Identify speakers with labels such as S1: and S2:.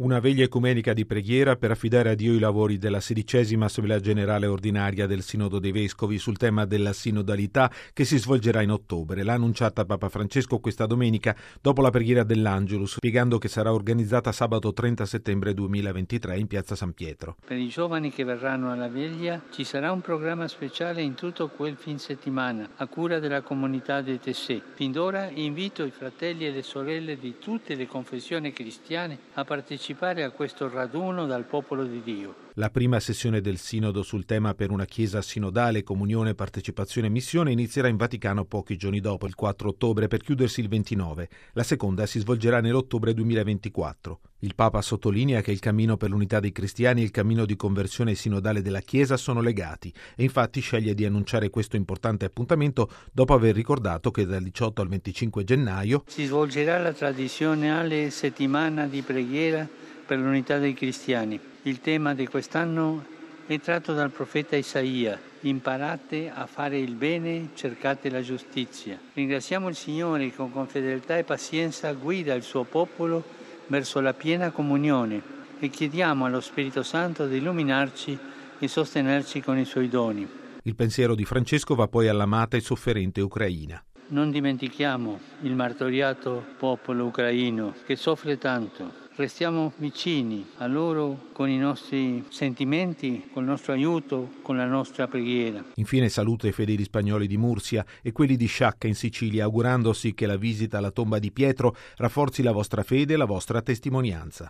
S1: Una veglia ecumenica di preghiera per affidare a Dio i lavori della sedicesima Assemblea Generale Ordinaria del Sinodo dei Vescovi sul tema della sinodalità che si svolgerà in ottobre. L'ha annunciata Papa Francesco questa domenica dopo la preghiera dell'Angelus, spiegando che sarà organizzata sabato 30 settembre 2023 in piazza San Pietro.
S2: Per i giovani che verranno alla veglia ci sarà un programma speciale in tutto quel fin settimana a cura della comunità dei Tessè. Fin d'ora invito i fratelli e le sorelle di tutte le confessioni cristiane a partecipare partecipare a questo raduno dal popolo di Dio.
S1: La prima sessione del Sinodo sul tema per una Chiesa sinodale, comunione, partecipazione e missione inizierà in Vaticano pochi giorni dopo, il 4 ottobre, per chiudersi il 29. La seconda si svolgerà nell'ottobre 2024. Il Papa sottolinea che il cammino per l'unità dei cristiani e il cammino di conversione sinodale della Chiesa sono legati e infatti sceglie di annunciare questo importante appuntamento dopo aver ricordato che dal 18 al 25 gennaio
S2: si svolgerà la tradizionale settimana di preghiera per l'unità dei cristiani. Il tema di quest'anno è tratto dal profeta Isaia. Imparate a fare il bene, cercate la giustizia. Ringraziamo il Signore che con fedeltà e pazienza guida il suo popolo verso la piena comunione e chiediamo allo Spirito Santo di illuminarci e sostenerci con i suoi doni.
S1: Il pensiero di Francesco va poi all'amata e sofferente Ucraina.
S2: Non dimentichiamo il martoriato popolo ucraino che soffre tanto Restiamo vicini a loro con i nostri sentimenti, con il nostro aiuto, con la nostra preghiera.
S1: Infine saluto i fedeli spagnoli di Mursia e quelli di Sciacca in Sicilia, augurandosi che la visita alla tomba di Pietro rafforzi la vostra fede e la vostra testimonianza.